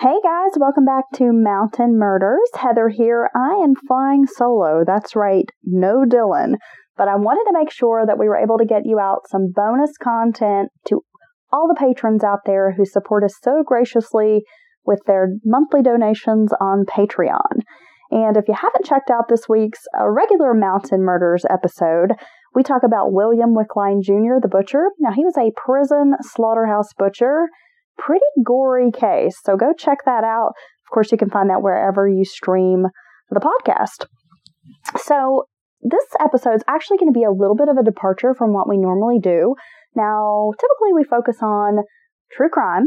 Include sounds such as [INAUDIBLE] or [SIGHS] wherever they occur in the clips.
Hey guys, welcome back to Mountain Murders. Heather here. I am flying solo. That's right, no Dylan. But I wanted to make sure that we were able to get you out some bonus content to all the patrons out there who support us so graciously with their monthly donations on Patreon. And if you haven't checked out this week's uh, regular Mountain Murders episode, we talk about William Wickline Jr., the butcher. Now, he was a prison slaughterhouse butcher pretty gory case. So go check that out. Of course, you can find that wherever you stream the podcast. So this episode is actually going to be a little bit of a departure from what we normally do. Now, typically we focus on true crime,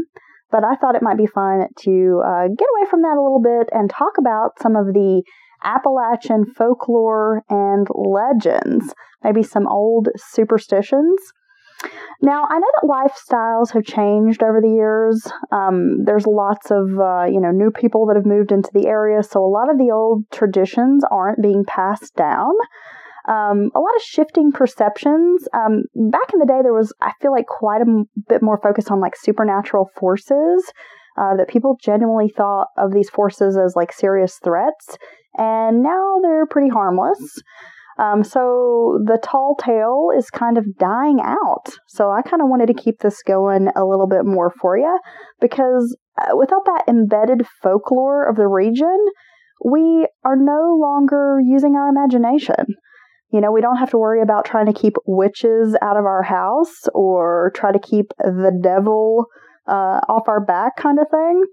but I thought it might be fun to uh, get away from that a little bit and talk about some of the Appalachian folklore and legends, maybe some old superstitions now, I know that lifestyles have changed over the years. Um, there's lots of, uh, you know, new people that have moved into the area, so a lot of the old traditions aren't being passed down. Um, a lot of shifting perceptions. Um, back in the day, there was, I feel like, quite a m- bit more focus on like supernatural forces. Uh, that people genuinely thought of these forces as like serious threats, and now they're pretty harmless. Um, so the tall tale is kind of dying out. So I kind of wanted to keep this going a little bit more for you because uh, without that embedded folklore of the region, we are no longer using our imagination. You know, we don't have to worry about trying to keep witches out of our house or try to keep the devil uh, off our back, kind of thing.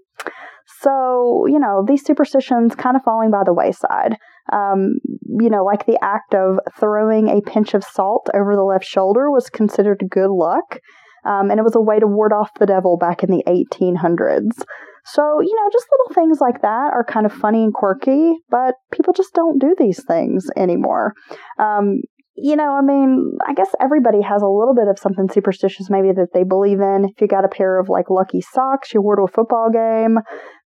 So, you know, these superstitions kind of falling by the wayside. Um, you know, like the act of throwing a pinch of salt over the left shoulder was considered good luck. Um, and it was a way to ward off the devil back in the 1800s. So, you know, just little things like that are kind of funny and quirky, but people just don't do these things anymore. Um, you know, I mean, I guess everybody has a little bit of something superstitious maybe that they believe in. If you got a pair of like lucky socks you wore to a football game,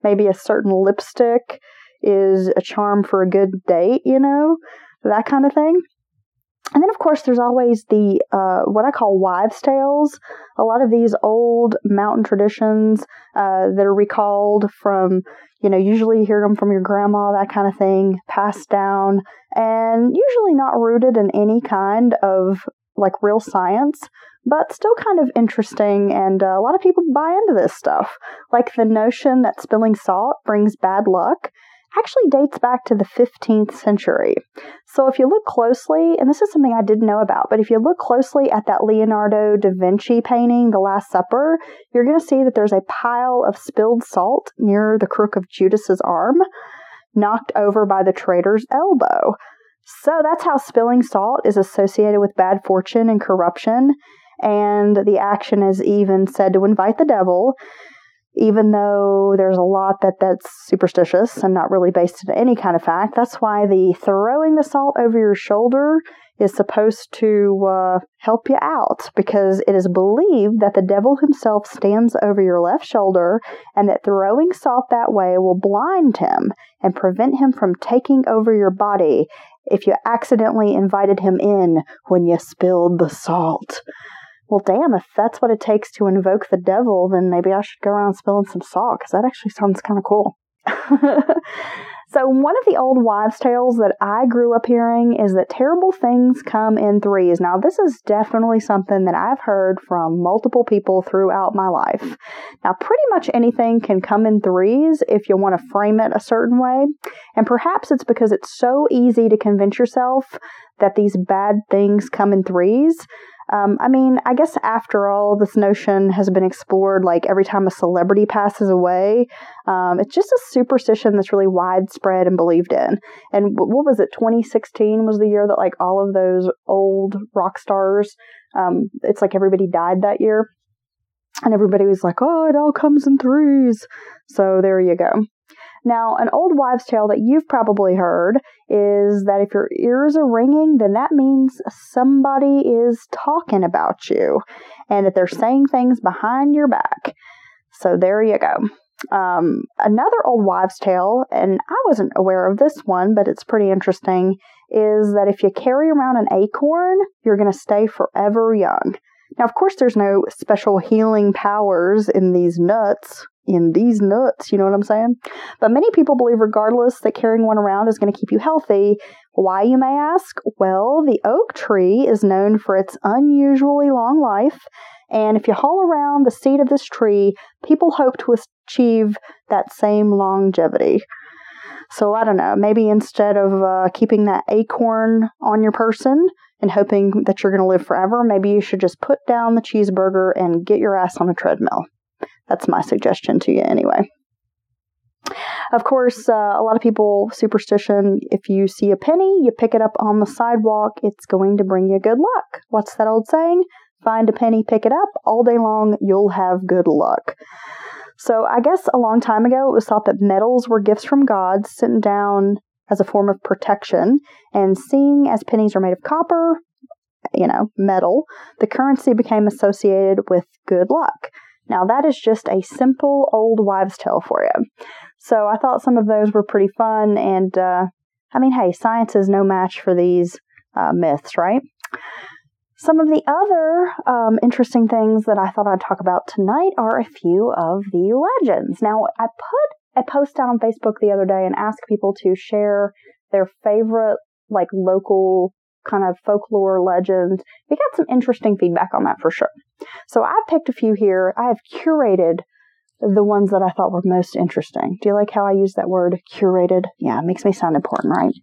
maybe a certain lipstick is a charm for a good date, you know, that kind of thing. And then, of course, there's always the uh, what I call wives' tales. A lot of these old mountain traditions uh, that are recalled from, you know, usually you hear them from your grandma, that kind of thing, passed down, and usually not rooted in any kind of like real science, but still kind of interesting. And uh, a lot of people buy into this stuff, like the notion that spilling salt brings bad luck actually dates back to the 15th century. So if you look closely, and this is something I didn't know about, but if you look closely at that Leonardo da Vinci painting, The Last Supper, you're going to see that there's a pile of spilled salt near the crook of Judas's arm, knocked over by the traitor's elbow. So that's how spilling salt is associated with bad fortune and corruption. And the action is even said to invite the devil even though there's a lot that that's superstitious and not really based in any kind of fact. That's why the throwing the salt over your shoulder is supposed to uh, help you out because it is believed that the devil himself stands over your left shoulder and that throwing salt that way will blind him and prevent him from taking over your body if you accidentally invited him in when you spilled the salt well, damn, if that's what it takes to invoke the devil, then maybe I should go around spilling some salt because that actually sounds kind of cool. [LAUGHS] so, one of the old wives' tales that I grew up hearing is that terrible things come in threes. Now, this is definitely something that I've heard from multiple people throughout my life. Now, pretty much anything can come in threes if you want to frame it a certain way. And perhaps it's because it's so easy to convince yourself that these bad things come in threes um, I mean, I guess after all, this notion has been explored like every time a celebrity passes away. Um, it's just a superstition that's really widespread and believed in. And what was it, 2016 was the year that like all of those old rock stars, um, it's like everybody died that year. And everybody was like, oh, it all comes in threes. So there you go. Now, an old wives' tale that you've probably heard is that if your ears are ringing, then that means somebody is talking about you and that they're saying things behind your back. So there you go. Um, another old wives' tale, and I wasn't aware of this one, but it's pretty interesting, is that if you carry around an acorn, you're going to stay forever young. Now, of course, there's no special healing powers in these nuts in these nuts, you know what I'm saying? But many people believe, regardless, that carrying one around is going to keep you healthy. Why, you may ask? Well, the oak tree is known for its unusually long life. And if you haul around the seed of this tree, people hope to achieve that same longevity. So I don't know, maybe instead of uh, keeping that acorn on your person and hoping that you're going to live forever, maybe you should just put down the cheeseburger and get your ass on a treadmill. That's my suggestion to you, anyway. Of course, uh, a lot of people, superstition, if you see a penny, you pick it up on the sidewalk, it's going to bring you good luck. What's that old saying? Find a penny, pick it up, all day long, you'll have good luck. So I guess a long time ago, it was thought that metals were gifts from God sent down as a form of protection. And seeing as pennies are made of copper, you know, metal, the currency became associated with good luck. Now, that is just a simple old wives' tale for you. So, I thought some of those were pretty fun. And, uh, I mean, hey, science is no match for these uh, myths, right? Some of the other um, interesting things that I thought I'd talk about tonight are a few of the legends. Now, I put a post out on Facebook the other day and asked people to share their favorite, like, local kind of folklore legends. We got some interesting feedback on that for sure. So I've picked a few here. I have curated the ones that I thought were most interesting. Do you like how I use that word curated? Yeah, it makes me sound important, right?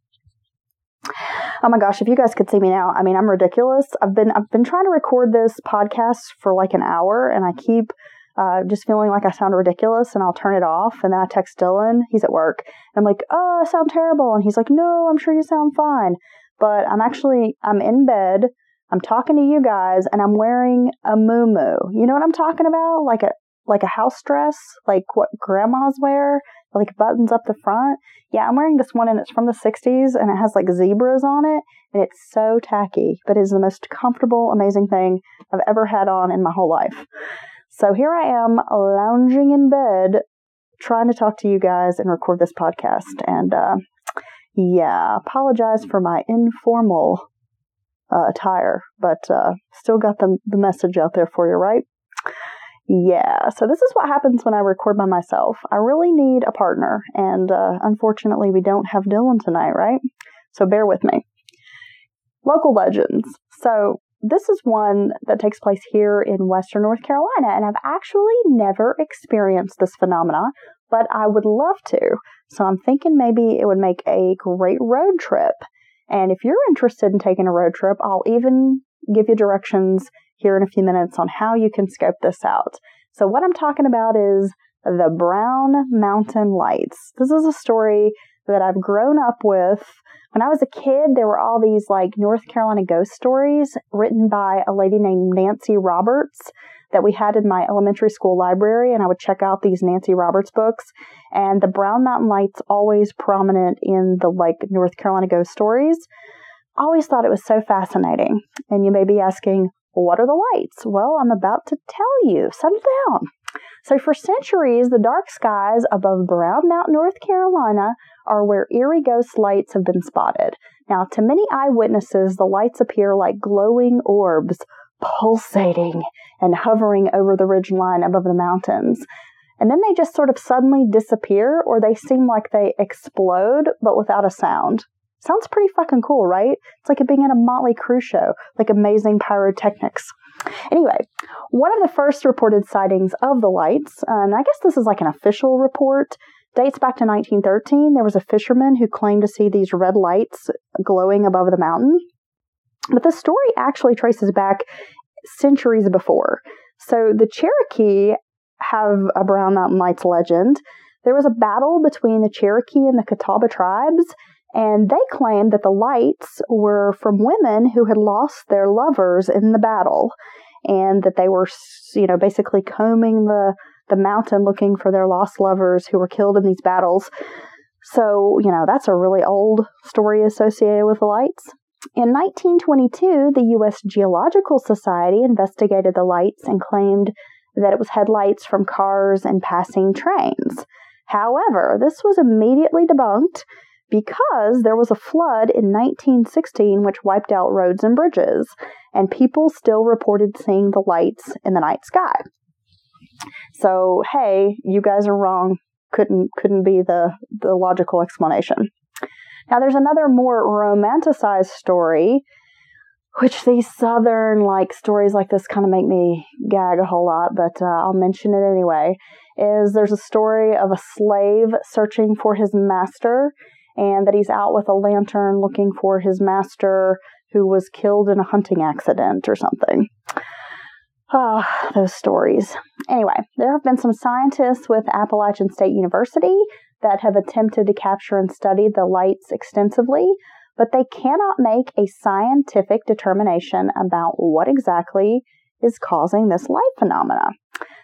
Oh my gosh, if you guys could see me now, I mean, I'm ridiculous. I've been I've been trying to record this podcast for like an hour and I keep uh, just feeling like I sound ridiculous and I'll turn it off and then I text Dylan, he's at work, I'm like, "Oh, I sound terrible." And he's like, "No, I'm sure you sound fine." But I'm actually I'm in bed I'm talking to you guys and I'm wearing a moo You know what I'm talking about? Like a like a house dress, like what grandmas wear, like buttons up the front. Yeah, I'm wearing this one and it's from the 60s and it has like zebras on it and it's so tacky, but it is the most comfortable, amazing thing I've ever had on in my whole life. So here I am lounging in bed trying to talk to you guys and record this podcast and uh yeah, apologize for my informal uh, attire, but uh, still got the, the message out there for you, right? Yeah, so this is what happens when I record by myself. I really need a partner, and uh, unfortunately, we don't have Dylan tonight, right? So bear with me. Local legends. So this is one that takes place here in Western North Carolina, and I've actually never experienced this phenomena, but I would love to. So I'm thinking maybe it would make a great road trip. And if you're interested in taking a road trip, I'll even give you directions here in a few minutes on how you can scope this out. So, what I'm talking about is the Brown Mountain Lights. This is a story that I've grown up with. When I was a kid, there were all these like North Carolina ghost stories written by a lady named Nancy Roberts that we had in my elementary school library, and I would check out these Nancy Roberts books. And the Brown Mountain Lights always prominent in the like North Carolina ghost stories. Always thought it was so fascinating. And you may be asking, what are the lights? Well, I'm about to tell you. Settle down. So, for centuries, the dark skies above Brown Mountain, North Carolina, are where eerie ghost lights have been spotted. Now, to many eyewitnesses, the lights appear like glowing orbs pulsating and hovering over the ridge line above the mountains. And then they just sort of suddenly disappear, or they seem like they explode, but without a sound. Sounds pretty fucking cool, right? It's like being at a Motley Crue show, like amazing pyrotechnics. Anyway, one of the first reported sightings of the lights, and I guess this is like an official report, dates back to 1913. There was a fisherman who claimed to see these red lights glowing above the mountain. But the story actually traces back centuries before. So the Cherokee have a Brown Mountain Lights legend. There was a battle between the Cherokee and the Catawba tribes, and they claimed that the lights were from women who had lost their lovers in the battle, and that they were, you know, basically combing the the mountain looking for their lost lovers who were killed in these battles. So, you know, that's a really old story associated with the lights. In 1922, the U.S. Geological Society investigated the lights and claimed that it was headlights from cars and passing trains. However, this was immediately debunked because there was a flood in 1916 which wiped out roads and bridges, and people still reported seeing the lights in the night sky. So, hey, you guys are wrong. Couldn't couldn't be the the logical explanation. Now, there's another more romanticized story, which these southern like stories like this kind of make me gag a whole lot, but uh, I'll mention it anyway. Is there's a story of a slave searching for his master, and that he's out with a lantern looking for his master who was killed in a hunting accident or something. Ah, oh, those stories. Anyway, there have been some scientists with Appalachian State University that have attempted to capture and study the lights extensively, but they cannot make a scientific determination about what exactly is causing this light phenomena.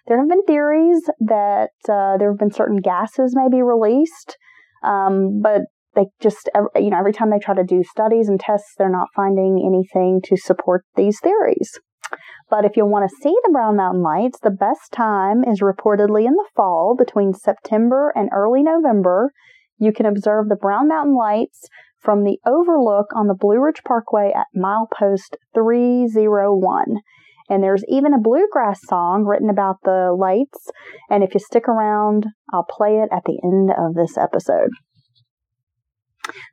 There have been theories that uh, there have been certain gases maybe released, um, but they just, you know, every time they try to do studies and tests, they're not finding anything to support these theories. But if you want to see the Brown Mountain Lights, the best time is reportedly in the fall between September and early November. You can observe the Brown Mountain Lights from the overlook on the Blue Ridge Parkway at milepost 301. And there's even a bluegrass song written about the lights. And if you stick around, I'll play it at the end of this episode.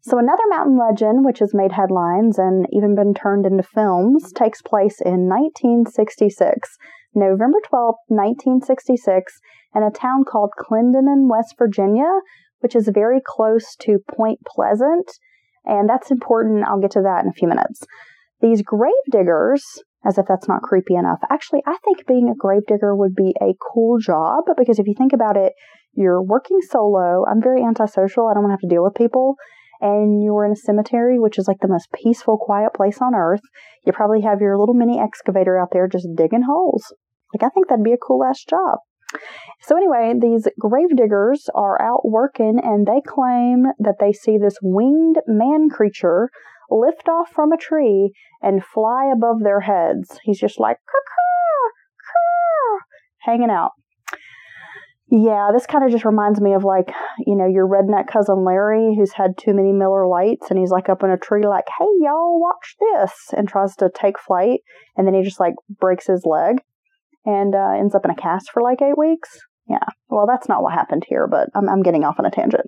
So, another mountain legend, which has made headlines and even been turned into films, takes place in 1966, November 12, 1966, in a town called Clendenin, West Virginia, which is very close to Point Pleasant. And that's important. I'll get to that in a few minutes. These grave diggers, as if that's not creepy enough, actually, I think being a grave digger would be a cool job because if you think about it, you're working solo. I'm very antisocial. I don't want to have to deal with people and you're in a cemetery, which is like the most peaceful, quiet place on earth. You probably have your little mini excavator out there just digging holes. Like, I think that'd be a cool ass job. So, anyway, these grave diggers are out working and they claim that they see this winged man creature lift off from a tree and fly above their heads. He's just like, hanging out. Yeah, this kind of just reminds me of like, you know, your redneck cousin Larry who's had too many Miller Lites and he's like up in a tree like, hey, y'all, watch this, and tries to take flight. And then he just like breaks his leg and uh, ends up in a cast for like eight weeks. Yeah, well, that's not what happened here, but I'm, I'm getting off on a tangent.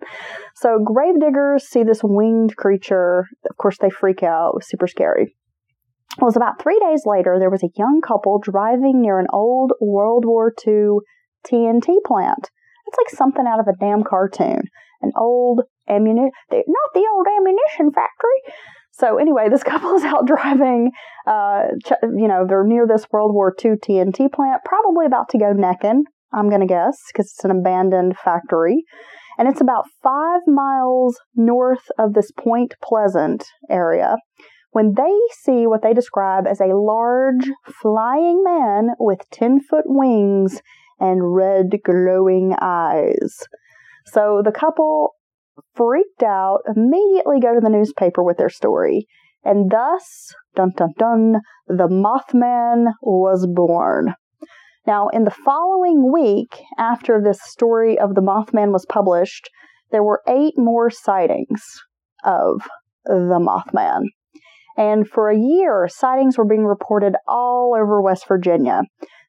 So, grave diggers see this winged creature. Of course, they freak out. It was super scary. It was about three days later, there was a young couple driving near an old World War II TNT plant. It's like something out of a damn cartoon. An old ammunition, not the old ammunition factory. So anyway, this [LAUGHS] couple is out driving. Uh, you know, they're near this World War II TNT plant, probably about to go necking. I'm gonna guess because it's an abandoned factory, and it's about five miles north of this Point Pleasant area. When they see what they describe as a large flying man with 10 foot wings and red glowing eyes. So the couple freaked out, immediately go to the newspaper with their story, and thus, dun dun dun, the Mothman was born. Now, in the following week after this story of the Mothman was published, there were eight more sightings of the Mothman. And for a year, sightings were being reported all over West Virginia.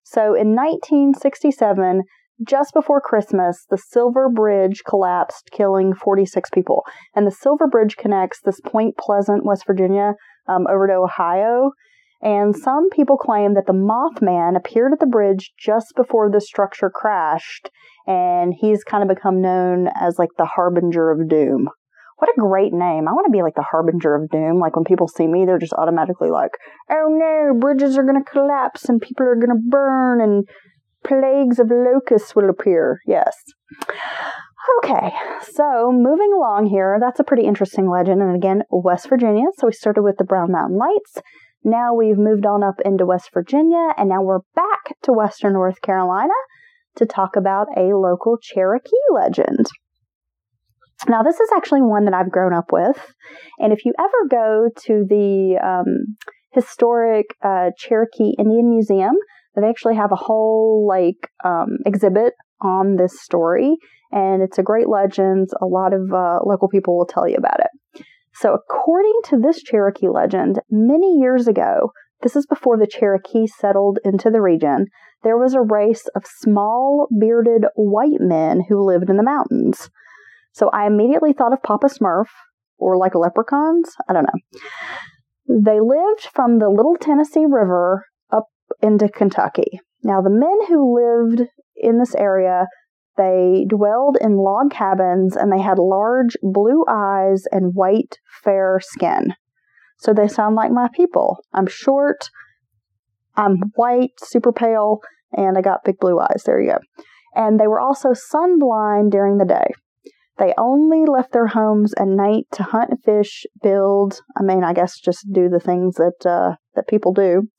So in 1967, just before Christmas, the Silver Bridge collapsed, killing 46 people. And the Silver Bridge connects this Point Pleasant, West Virginia, um, over to Ohio. And some people claim that the Mothman appeared at the bridge just before the structure crashed, and he's kind of become known as like the harbinger of doom. What a great name. I want to be like the harbinger of doom. Like when people see me, they're just automatically like, oh no, bridges are going to collapse and people are going to burn and plagues of locusts will appear. Yes. Okay, so moving along here, that's a pretty interesting legend. And again, West Virginia. So we started with the Brown Mountain Lights. Now we've moved on up into West Virginia, and now we're back to Western North Carolina to talk about a local Cherokee legend. Now, this is actually one that I've grown up with. And if you ever go to the um, historic uh, Cherokee Indian Museum, they actually have a whole like um, exhibit on this story. And it's a great legend. A lot of uh, local people will tell you about it. So, according to this Cherokee legend, many years ago, this is before the Cherokee settled into the region, there was a race of small, bearded white men who lived in the mountains. So I immediately thought of Papa Smurf, or like leprechauns. I don't know. They lived from the Little Tennessee River up into Kentucky. Now, the men who lived in this area, they dwelled in log cabins and they had large blue eyes and white, fair skin. So they sound like my people. I'm short, I'm white, super pale, and I got big blue eyes. There you go. And they were also sun blind during the day. They only left their homes at night to hunt, fish, build. I mean, I guess just do the things that uh, that people do,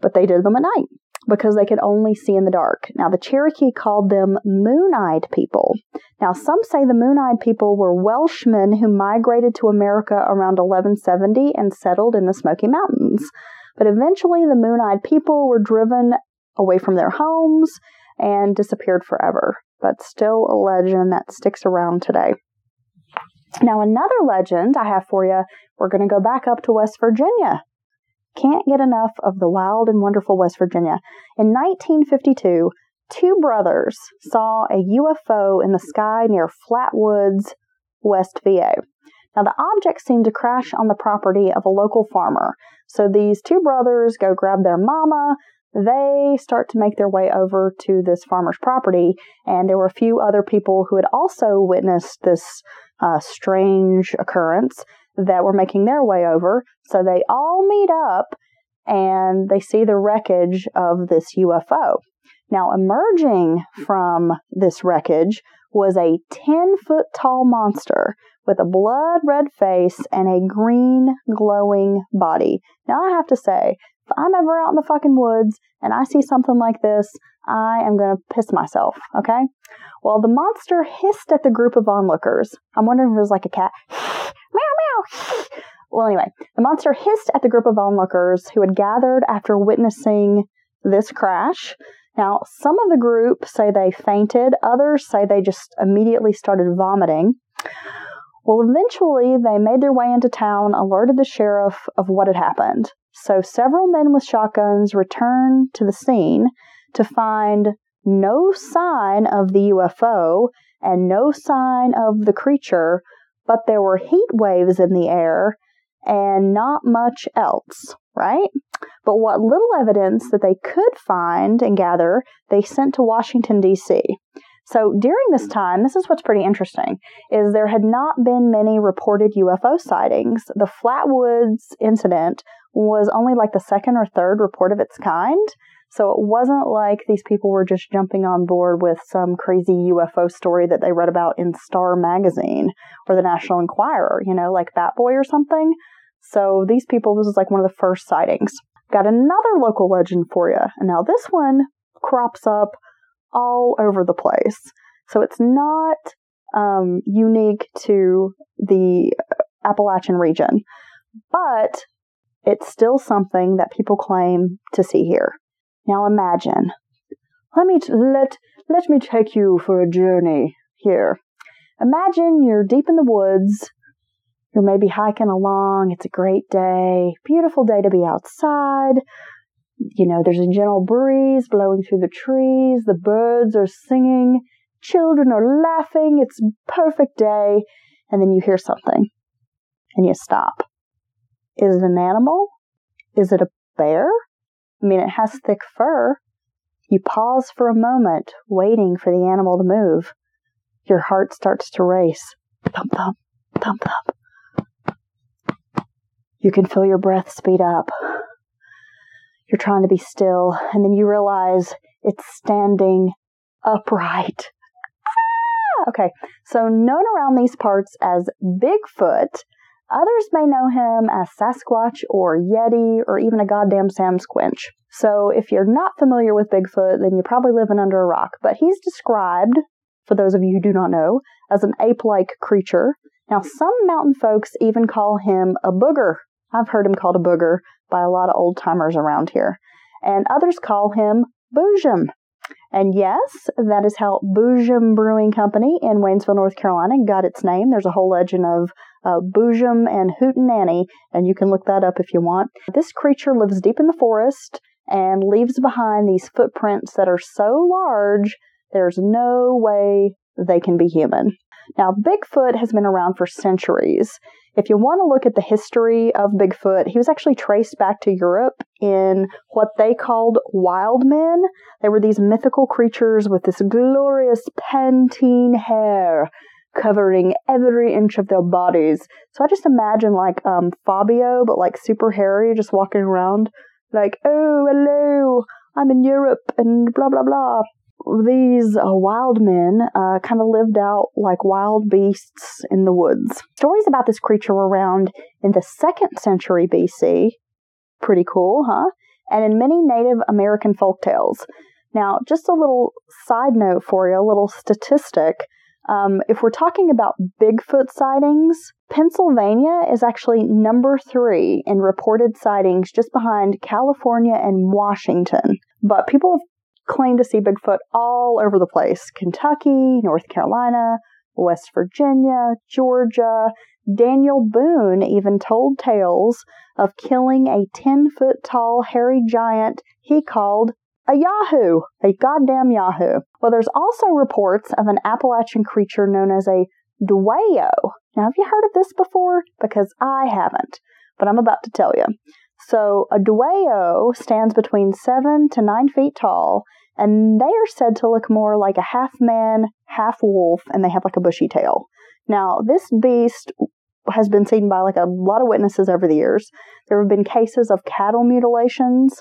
but they did them at night because they could only see in the dark. Now, the Cherokee called them moon eyed people. Now, some say the moon eyed people were Welshmen who migrated to America around 1170 and settled in the Smoky Mountains. But eventually, the moon eyed people were driven away from their homes and disappeared forever but still a legend that sticks around today. Now, another legend I have for you, we're going to go back up to West Virginia. Can't get enough of the wild and wonderful West Virginia. In 1952, two brothers saw a UFO in the sky near Flatwoods, West VA. Now, the object seemed to crash on the property of a local farmer. So these two brothers go grab their mama, they start to make their way over to this farmer's property. And there were a few other people who had also witnessed this uh, strange occurrence that were making their way over. So they all meet up and they see the wreckage of this UFO. Now, emerging from this wreckage was a 10 foot tall monster with a blood red face and a green glowing body. Now, I have to say, if I'm ever out in the fucking woods and I see something like this, I am going to piss myself, okay? Well, the monster hissed at the group of onlookers. I'm wondering if it was like a cat. [SIGHS] meow, meow. [SIGHS] well, anyway, the monster hissed at the group of onlookers who had gathered after witnessing this crash. Now, some of the group say they fainted, others say they just immediately started vomiting. Well, eventually, they made their way into town, alerted the sheriff of what had happened. So several men with shotguns returned to the scene to find no sign of the UFO and no sign of the creature, but there were heat waves in the air and not much else, right? But what little evidence that they could find and gather, they sent to Washington, D.C. So during this hmm. time, this is what's pretty interesting, is there had not been many reported UFO sightings. The Flatwoods incident was only like the second or third report of its kind. So it wasn't like these people were just jumping on board with some crazy UFO story that they read about in Star Magazine or the National Enquirer, you know, like Bat Boy or something. So these people, this is like one of the first sightings. Got another local legend for you. And now this one crops up all over the place. So it's not um, unique to the Appalachian region, but it's still something that people claim to see here. Now imagine. Let me t- let let me take you for a journey here. Imagine you're deep in the woods. You're maybe hiking along. It's a great day. Beautiful day to be outside. You know, there's a gentle breeze blowing through the trees. The birds are singing. Children are laughing. It's a perfect day. And then you hear something and you stop. Is it an animal? Is it a bear? I mean, it has thick fur. You pause for a moment, waiting for the animal to move. Your heart starts to race. Thump, thump, thump, thump. You can feel your breath speed up. You're trying to be still, and then you realize it's standing upright. Ah! Okay, so known around these parts as Bigfoot, Others may know him as Sasquatch or Yeti or even a goddamn Sam Squinch. So if you're not familiar with Bigfoot, then you're probably living under a rock. But he's described, for those of you who do not know, as an ape like creature. Now, some mountain folks even call him a booger. I've heard him called a booger by a lot of old timers around here. And others call him Boojum. And yes, that is how Boojum Brewing Company in Waynesville, North Carolina got its name. There's a whole legend of uh, Boojum and Hootenanny, and you can look that up if you want. This creature lives deep in the forest and leaves behind these footprints that are so large there's no way they can be human. Now, Bigfoot has been around for centuries. If you want to look at the history of Bigfoot, he was actually traced back to Europe in what they called wild men. They were these mythical creatures with this glorious Pantene hair covering every inch of their bodies. So I just imagine like um, Fabio, but like super hairy, just walking around like, oh, hello, I'm in Europe and blah, blah, blah these uh, wild men uh, kind of lived out like wild beasts in the woods. Stories about this creature were around in the second century BC. Pretty cool, huh? And in many Native American folk tales. Now, just a little side note for you, a little statistic. Um, if we're talking about Bigfoot sightings, Pennsylvania is actually number three in reported sightings, just behind California and Washington. But people have claim to see Bigfoot all over the place Kentucky, North Carolina, West Virginia, Georgia. Daniel Boone even told tales of killing a 10 foot tall hairy giant he called a Yahoo, a goddamn Yahoo. Well, there's also reports of an Appalachian creature known as a Dwayyo. Now, have you heard of this before? Because I haven't, but I'm about to tell you. So, a Dwayyo stands between 7 to 9 feet tall and they are said to look more like a half man, half wolf, and they have like a bushy tail. Now, this beast has been seen by like a lot of witnesses over the years. There have been cases of cattle mutilations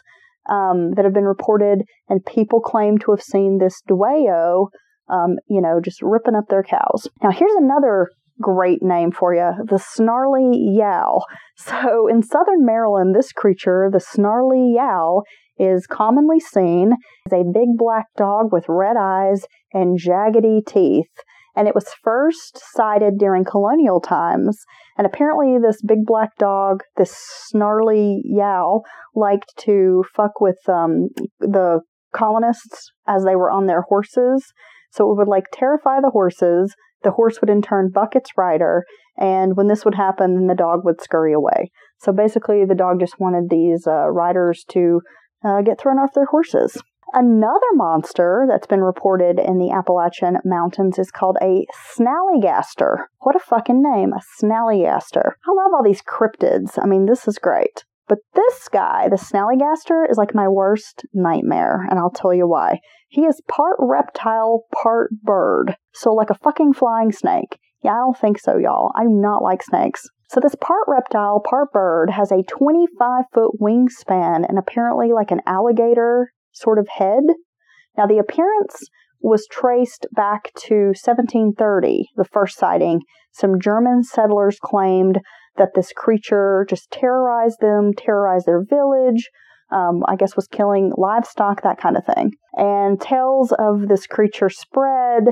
um, that have been reported, and people claim to have seen this Dwayyo, um, you know, just ripping up their cows. Now, here's another great name for you the snarly yow. So, in southern Maryland, this creature, the snarly yow, is commonly seen as a big black dog with red eyes and jaggedy teeth. And it was first sighted during colonial times. And apparently, this big black dog, this snarly yow, liked to fuck with um, the colonists as they were on their horses. So it would like terrify the horses. The horse would in turn buck its rider. And when this would happen, then the dog would scurry away. So basically, the dog just wanted these uh, riders to uh, get thrown off their horses. Another monster that's been reported in the Appalachian Mountains is called a snallygaster. What a fucking name, a snallygaster. I love all these cryptids. I mean, this is great. But this guy, the snallygaster, is like my worst nightmare, and I'll tell you why. He is part reptile, part bird. So, like a fucking flying snake. Yeah, I don't think so, y'all. I do not like snakes. So, this part reptile, part bird has a 25 foot wingspan and apparently like an alligator sort of head. Now, the appearance was traced back to 1730, the first sighting. Some German settlers claimed that this creature just terrorized them, terrorized their village, um, I guess was killing livestock, that kind of thing. And tales of this creature spread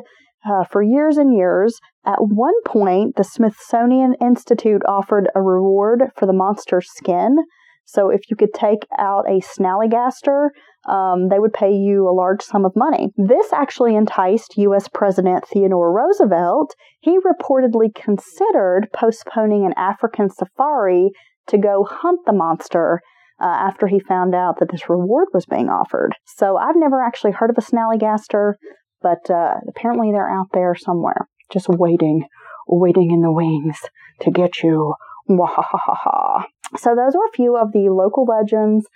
uh, for years and years. At one point, the Smithsonian Institute offered a reward for the monster's skin. So if you could take out a snallygaster, um, they would pay you a large sum of money. This actually enticed U.S. President Theodore Roosevelt. He reportedly considered postponing an African safari to go hunt the monster uh, after he found out that this reward was being offered. So I've never actually heard of a snallygaster, but uh, apparently they're out there somewhere, just waiting, waiting in the wings to get you. Wahahaha. So those were a few of the local legends,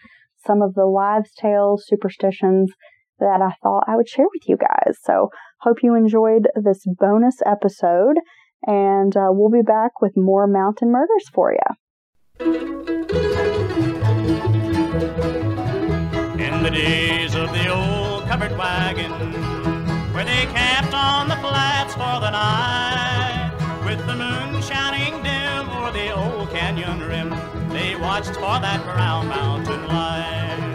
some of the wives' tales, superstitions that I thought I would share with you guys. So hope you enjoyed this bonus episode, and uh, we'll be back with more mountain murders for you. In the days of the old covered wagon, where they camped on the flats for the night, with the moon shining dim o'er the old canyon rim they watched for that brown mountain light.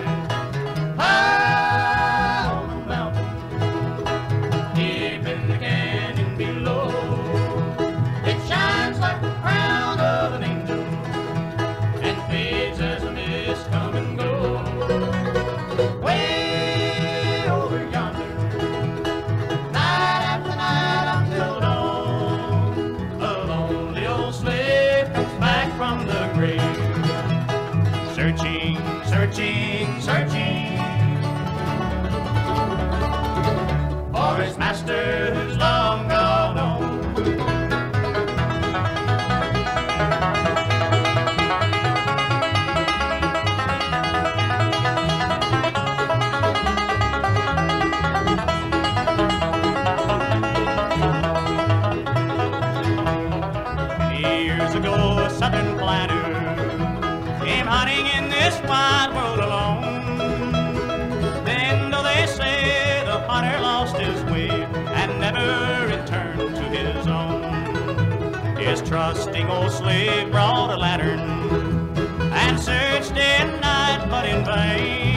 Searching, searching, searching. For his master sleep, brought a lantern and searched day and night, but in vain.